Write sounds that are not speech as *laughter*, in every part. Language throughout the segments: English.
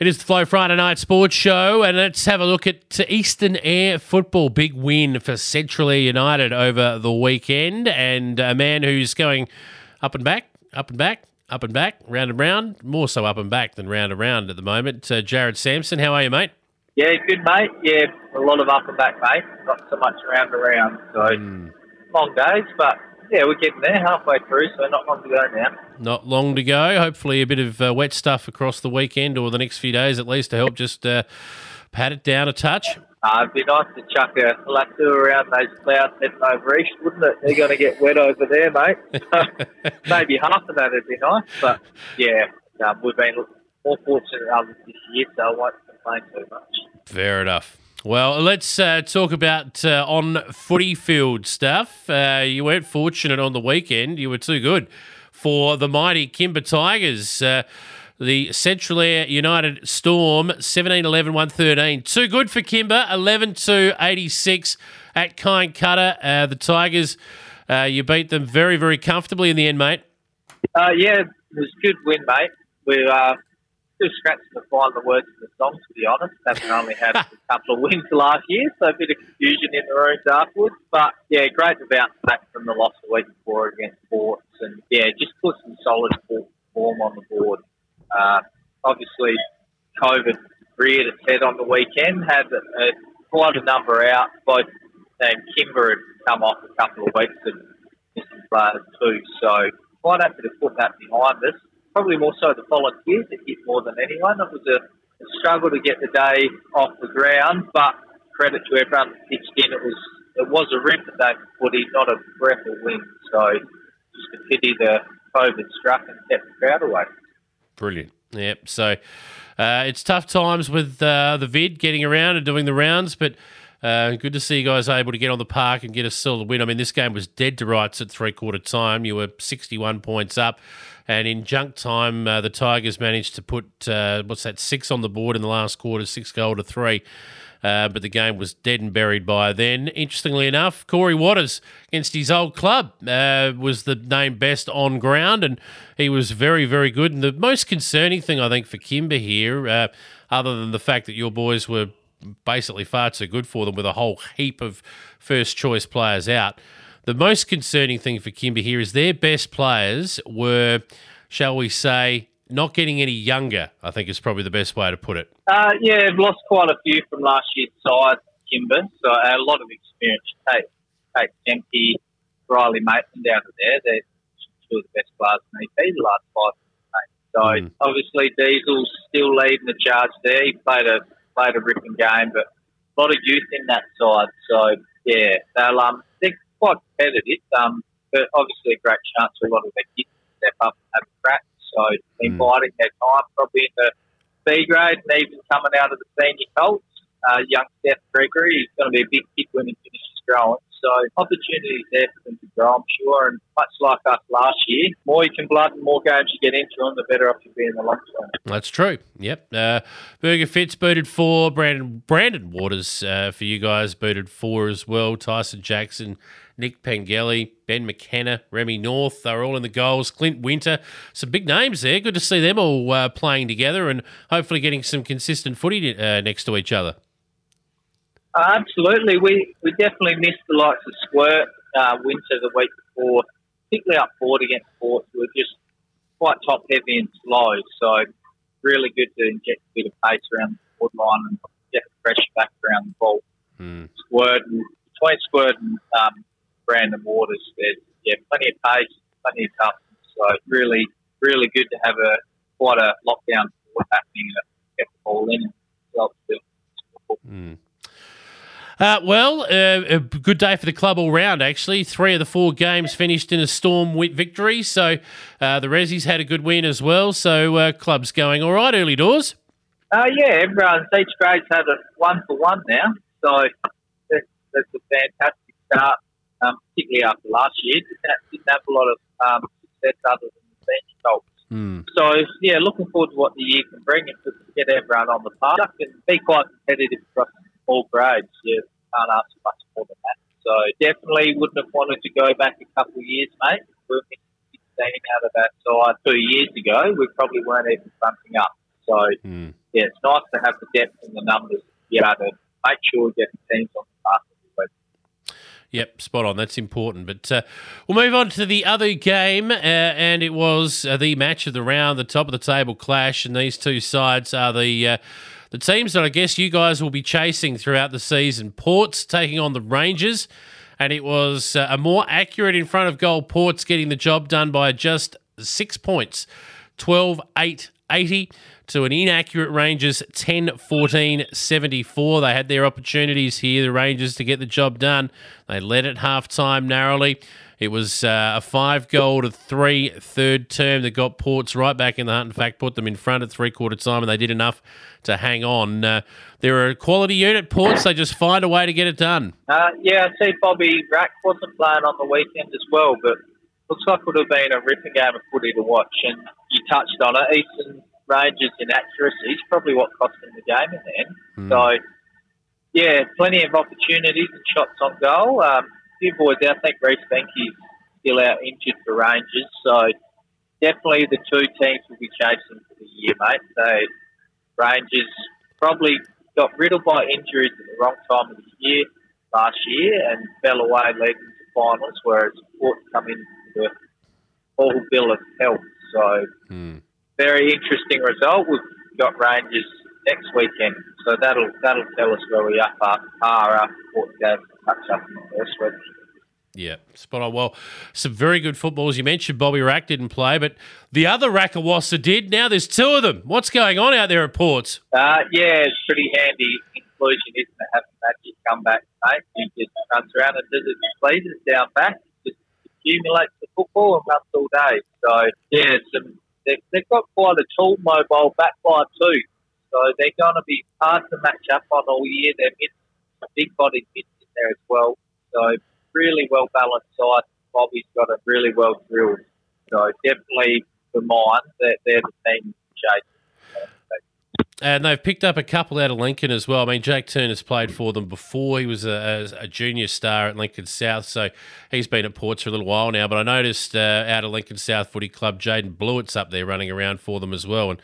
It is the Flow Friday Night Sports Show, and let's have a look at Eastern Eyre football. Big win for Central Eyre United over the weekend, and a man who's going up and back, up and back, up and back, round and round, more so up and back than round and round at the moment. Uh, Jared Sampson, how are you, mate? Yeah, good, mate. Yeah, a lot of up and back, mate. Not so much round and round. So Mm. long days, but yeah, we're getting there halfway through, so not long to go now. Not long to go. Hopefully, a bit of uh, wet stuff across the weekend or the next few days at least to help just uh, pat it down a touch. Uh, it'd be nice to chuck a lasso around those clouds heading over east, wouldn't it? They're going to get wet over there, mate. *laughs* Maybe half of that would be nice, but yeah, um, we've been more fortunate than others this year, so I won't complain too much. Fair enough. Well, let's uh, talk about uh, on footy field stuff. Uh, you weren't fortunate on the weekend. You were too good for the mighty Kimba Tigers. Uh, the Central Eyre United Storm 17 11 113. Too good for Kimba 11 2 86 at Kyancutta. Uh, the Tigers, uh, you beat them very, very comfortably in the end, mate. Yeah, it was a good win, mate. We still scratching to find the words of the song, to be honest. Having only had a *laughs* couple of wins last year, so a bit of confusion in the rooms afterwards. But yeah, great to bounce back from the loss the week before against Ports, and yeah, just put some solid form on the board. Uh, obviously, COVID reared its head on the weekend, had a, quite a number out. Both and Kimba had come off a couple of weeks and missing players too. So quite happy to put that behind us. Probably more so the volunteers that hit more than anyone. It was a, a struggle to get the day off the ground, but credit to everyone that pitched in. It was it was a rip that day for footy, not a breath of wind. So just a pity the COVID struck and kept the crowd away. Brilliant. Yep. So uh, it's tough times with uh, the vid getting around and doing the rounds, but uh, good to see you guys able to get on the park and get a solid win. I mean, this game was dead to rights at three quarter time. You were 61 points up. And in junk time, uh, the Tigers managed to put, uh, what's that, six on the board in the last quarter, six goal to three. Uh, but the game was dead and buried by then. Interestingly enough, Corey Waters against his old club uh, was the name best on ground, and he was very, very good. And the most concerning thing, I think, for Kimba here, other than the fact that your boys were basically far too good for them with a whole heap of first choice players out, the most concerning thing for Kimba here is their best players were, shall we say, not getting any younger, I think is probably the best way to put it. Uh, yeah, I've lost quite a few from last year's side, Kimba. So a lot of experience. Kate, Kate Tempe, Riley Mason down there. They're two of the best players in EP the last five years. So Mm. obviously Diesel's still leading the charge there. He played a played a ripping game, but a lot of youth in that side. So yeah, they'll um they're quite competitive. Um, but obviously a great chance for a lot of their kids to step up and have a crack. So Mm. biding their time, probably in the B grade, and even coming out of the senior Colts. Uh, young Seth Gregory, he's going to be a big kick when he finishes growing. So opportunities there for them to grow, I'm sure. And much like us last year, more you can blood and more games you get into them, the better off you'll be in the long term. That's true. Yep. Uh, Burger Fitz booted four. Brandon Brandon Waters uh, for you guys booted four as well. Tyson Jackson, Nick Pengelly, Ben McKenna, Remy North. They're all in the goals. Clint Winter. Some big names there. Good to see them all uh, playing together and hopefully getting some consistent footy uh, next to each other. Uh, absolutely. We we definitely missed the likes of Squirt uh, Winter the week before, particularly up forward against Port. We were just quite top heavy and slow. So really good to inject a bit of pace around the forward line and get the pressure back around the ball. Hmm. Squirt and, between Squirt and um, Brandon Waters, there's yeah plenty of pace, plenty of toughness. So really really good to have a quite a lockdown forward happening and get the ball in and Hmm. Uh, well, uh, a good day for the club all round, actually. Three of the four games finished in a Storm victory. So uh, the Rezzies had a good win as well. So uh, club's going all right early doors. Uh, yeah, everyone's each grade's had a one for one now. So that's, that's a fantastic start, um, particularly after last year. Didn't have, didn't have a lot of um, success other than the senior colts. Mm. So, yeah, looking forward to what the year can bring and to get everyone on the park and be quite competitive across all grades. You can't ask much more than that. So definitely wouldn't have wanted to go back a couple of years, mate. We were 16 out of that side two years ago. We probably weren't even bumping up. So mm. yeah, it's nice to have the depth and the numbers to be able to make sure we get the teams on the park. Yep, spot on. That's important. But uh, we'll move on to the other game, uh, and it was uh, the match of the round, the top of the table clash, and these two sides are the uh, the teams that I guess you guys will be chasing throughout the season. Ports taking on the Rangers, and it was uh, a more accurate in front of goal Ports getting the job done by just six points 12 8 80 to an inaccurate Rangers 10 14 74. They had their opportunities here, the Rangers, to get the job done. They led at half time narrowly. It was uh, a five goal to three third term that got Ports right back in the hunt. In fact, put them in front at three quarter time, and they did enough to hang on. Uh, they're a quality unit, Ports. They just find a way to get it done. Uh, yeah, I see Bobby Rack wasn't playing on the weekend as well, but looks like it would have been a ripping game of footy to watch. And you touched on it. Eastern Rangers' inaccuracy is probably what cost them the game in the end. Mm. So, yeah, plenty of opportunities and shots on goal. Um, few boys I think Reese Benke's still out injured for Rangers, so definitely the two teams will be chasing for the year, mate. So Rangers probably got riddled by injuries at the wrong time of the year last year and fell away leading to finals, whereas Port come in with a full bill of health. So Mm. very interesting result. We've got Rangers next weekend, so that'll that'll tell us where we are are after Port game touch up first week. Yeah, spot on. Well, some very good footballers. You mentioned Bobby Rack didn't play, but the other Rackawassa did. Now there's two of them. What's going on out there at Ports? Uh, yeah, it's pretty handy inclusion, isn't it? Having Magic come back, mate. He just runs around and does it pleases down back, just accumulates the football and runs all day. So, yeah, some, they've, they've got quite a tall, mobile back line too. So they're going to be hard to match up on all year. They're mid, big bodied mids in there as well. So really well balanced side. Bobby's got it really well drilled. So definitely for mine, they're, they're the team chase. And they've picked up a couple out of Lincoln as well. I mean, Jake Turner's played for them before. He was a, a, a junior star at Lincoln South, so he's been at Ports for a little while now. But I noticed uh, out of Lincoln South Footy Club, Jaden Blewett's up there running around for them as well. And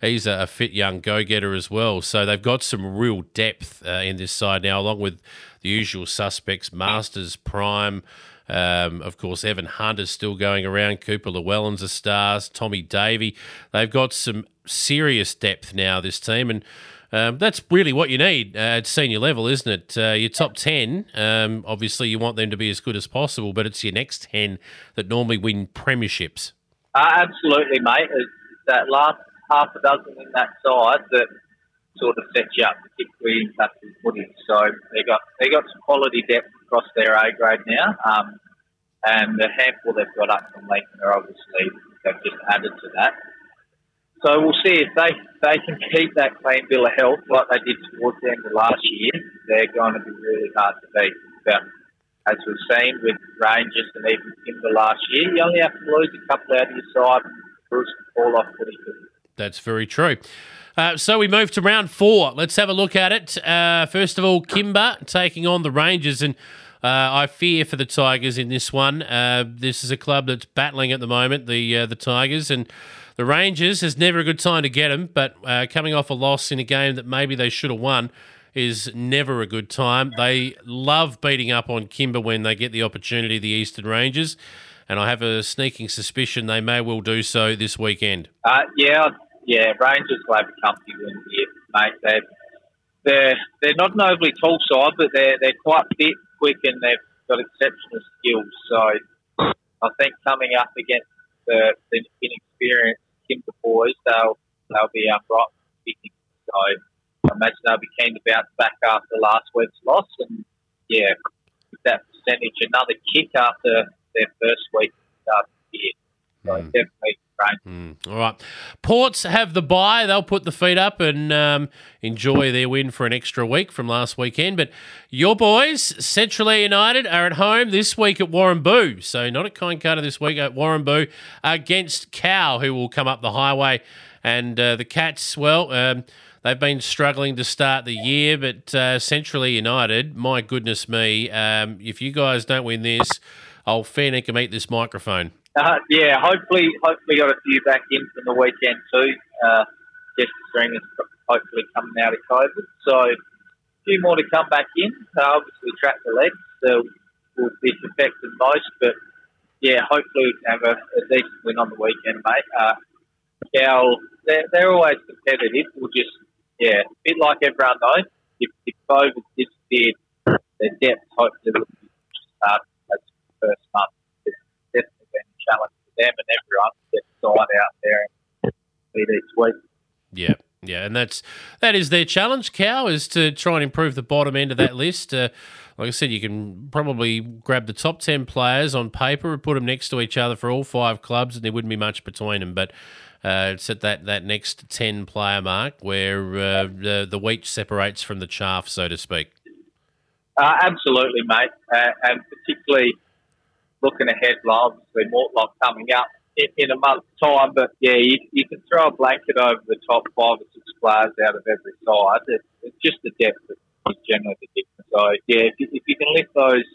he's a, fit young go getter as well. So they've got some real depth uh, in this side now, along with the usual suspects Masters, Prime. Um, of course, Evan Hunt is still going around. Cooper Llewellyn's a stars. Tommy Davey. They've got some serious depth now, this team. And um, that's really what you need uh, at senior level, isn't it? Uh, your top 10, um, obviously, you want them to be as good as possible, but it's your next 10 that normally win premierships. Uh, absolutely, mate. It's that last half a dozen in that side that sort of sets you up, particularly in custody footy. So they got they got some quality depth across their A grade now, um, and the handful they've got up from Lincoln are obviously they've just added to that. So we'll see if they they can keep that clean bill of health like they did towards the end of last year. They're going to be really hard to beat. But as we've seen with Rangers and even Timber last year, you only have to lose a couple out of your side Bruce can fall off pretty good. That's very true. Uh, so we move to round four. Let's have a look at it. Uh, first of all, Kimba taking on the Rangers, and uh, I fear for the Tigers in this one. Uh, this is a club that's battling at the moment, the uh, the Tigers, and the Rangers. Is never a good time to get them, but uh, coming off a loss in a game that maybe they should have won is never a good time. They love beating up on Kimba when they get the opportunity, the Eastern Rangers, and I have a sneaking suspicion they may well do so this weekend. Yeah, yeah, Rangers will have a comfy win here, mate. They're, they're, they're not an overly tall side, but they're, they're quite fit, quick, and they've got exceptional skills. So I think coming up against the, the inexperienced Kimba boys, they'll, they'll be upright picking. So I imagine they'll be keen to bounce back after last week's loss. And yeah, with that percentage, another kick after their first week uh, year. So Mm. Mm, all right. Ports have the bye. They'll put the feet up and um, enjoy their win for an extra week from last weekend. But your boys, Central United, are at home this week at Warramboo. So not at Kyancutta this week at Warramboo against Cowell, who will come up the highway. And uh, the Cats, well, um, they've been struggling to start the year, but uh, Central Eyre United, my goodness me, um, if you guys don't win this, I'll fair dinkum eat this microphone. Uh, yeah, hopefully, hopefully got a few back in from the weekend too. Uh, Jesse String is hopefully coming out of COVID, so a few more to come back in. Uh, obviously, track the legs uh, will be affected most, but yeah, hopefully we can have a, a decent win on the weekend, mate. Uh, Cowell, they're, they're always competitive. We'll just, yeah, a bit like everyone knows, if, if COVID disappeared, their depth hopefully would be hard as the first month. It's definitely been a challenge for them and everyone to get the side out there and beat each week. And that's that is their challenge. Cowell is to try and improve the bottom end of that list. Uh, like I said, you can probably grab the top ten players on paper and put them next to each other for all five clubs, and there wouldn't be much between them. But uh, it's at that, that next ten player mark where uh, the the wheat separates from the chaff, so to speak. Uh, absolutely, mate, uh, and particularly looking ahead, obviously Mortlock coming up in, in a month's time. But yeah, you, you can throw a blanket over the top five or six players out of every side. It, it's just the depth that is generally the difference. So yeah, if you, if you can lift those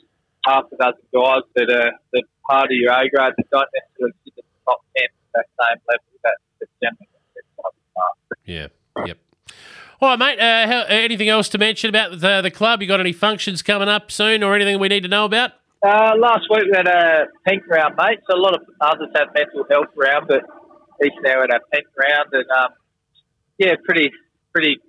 half a dozen guys that are that are part of your A grade that don't necessarily sit the top ten at that same level, that, that's generally. Yeah. Yep. All right, mate. Uh, how, anything else to mention about the, the club? You got any functions coming up soon, or anything we need to know about? Uh, last week we had a pink round, mate. So a lot of others have mental health round, but each now had a pink round, and um, yeah, pretty pretty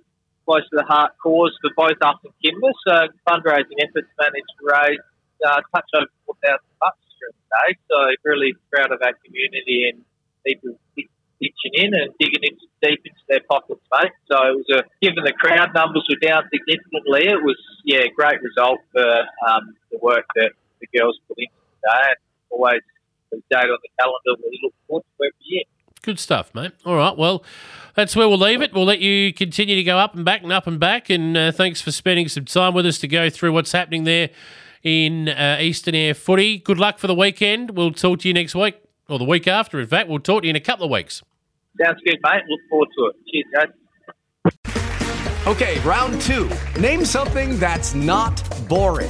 close to the heart cause for both us and Kimba. So fundraising efforts managed to raise uh, touch over four thousand bucks during the day. So really proud of our community and people pitching in and digging into deep into their pockets, mate. So it was a given the crowd numbers were down significantly, it was yeah great result for um, the work that girls put in today. And always a date on the calendar we look forward to every year. Good stuff, mate. All right. Well, that's where we'll leave it. We'll let you continue to go up and back and up and back. And uh, thanks for spending some time with us to go through what's happening there in uh, Eastern Eyre footy. Good luck for the weekend. We'll talk to you next week or the week after. In fact, we'll talk to you in a couple of weeks. Sounds good, mate. Look forward to it. Cheers, guys. Okay, round two. Name something that's not boring.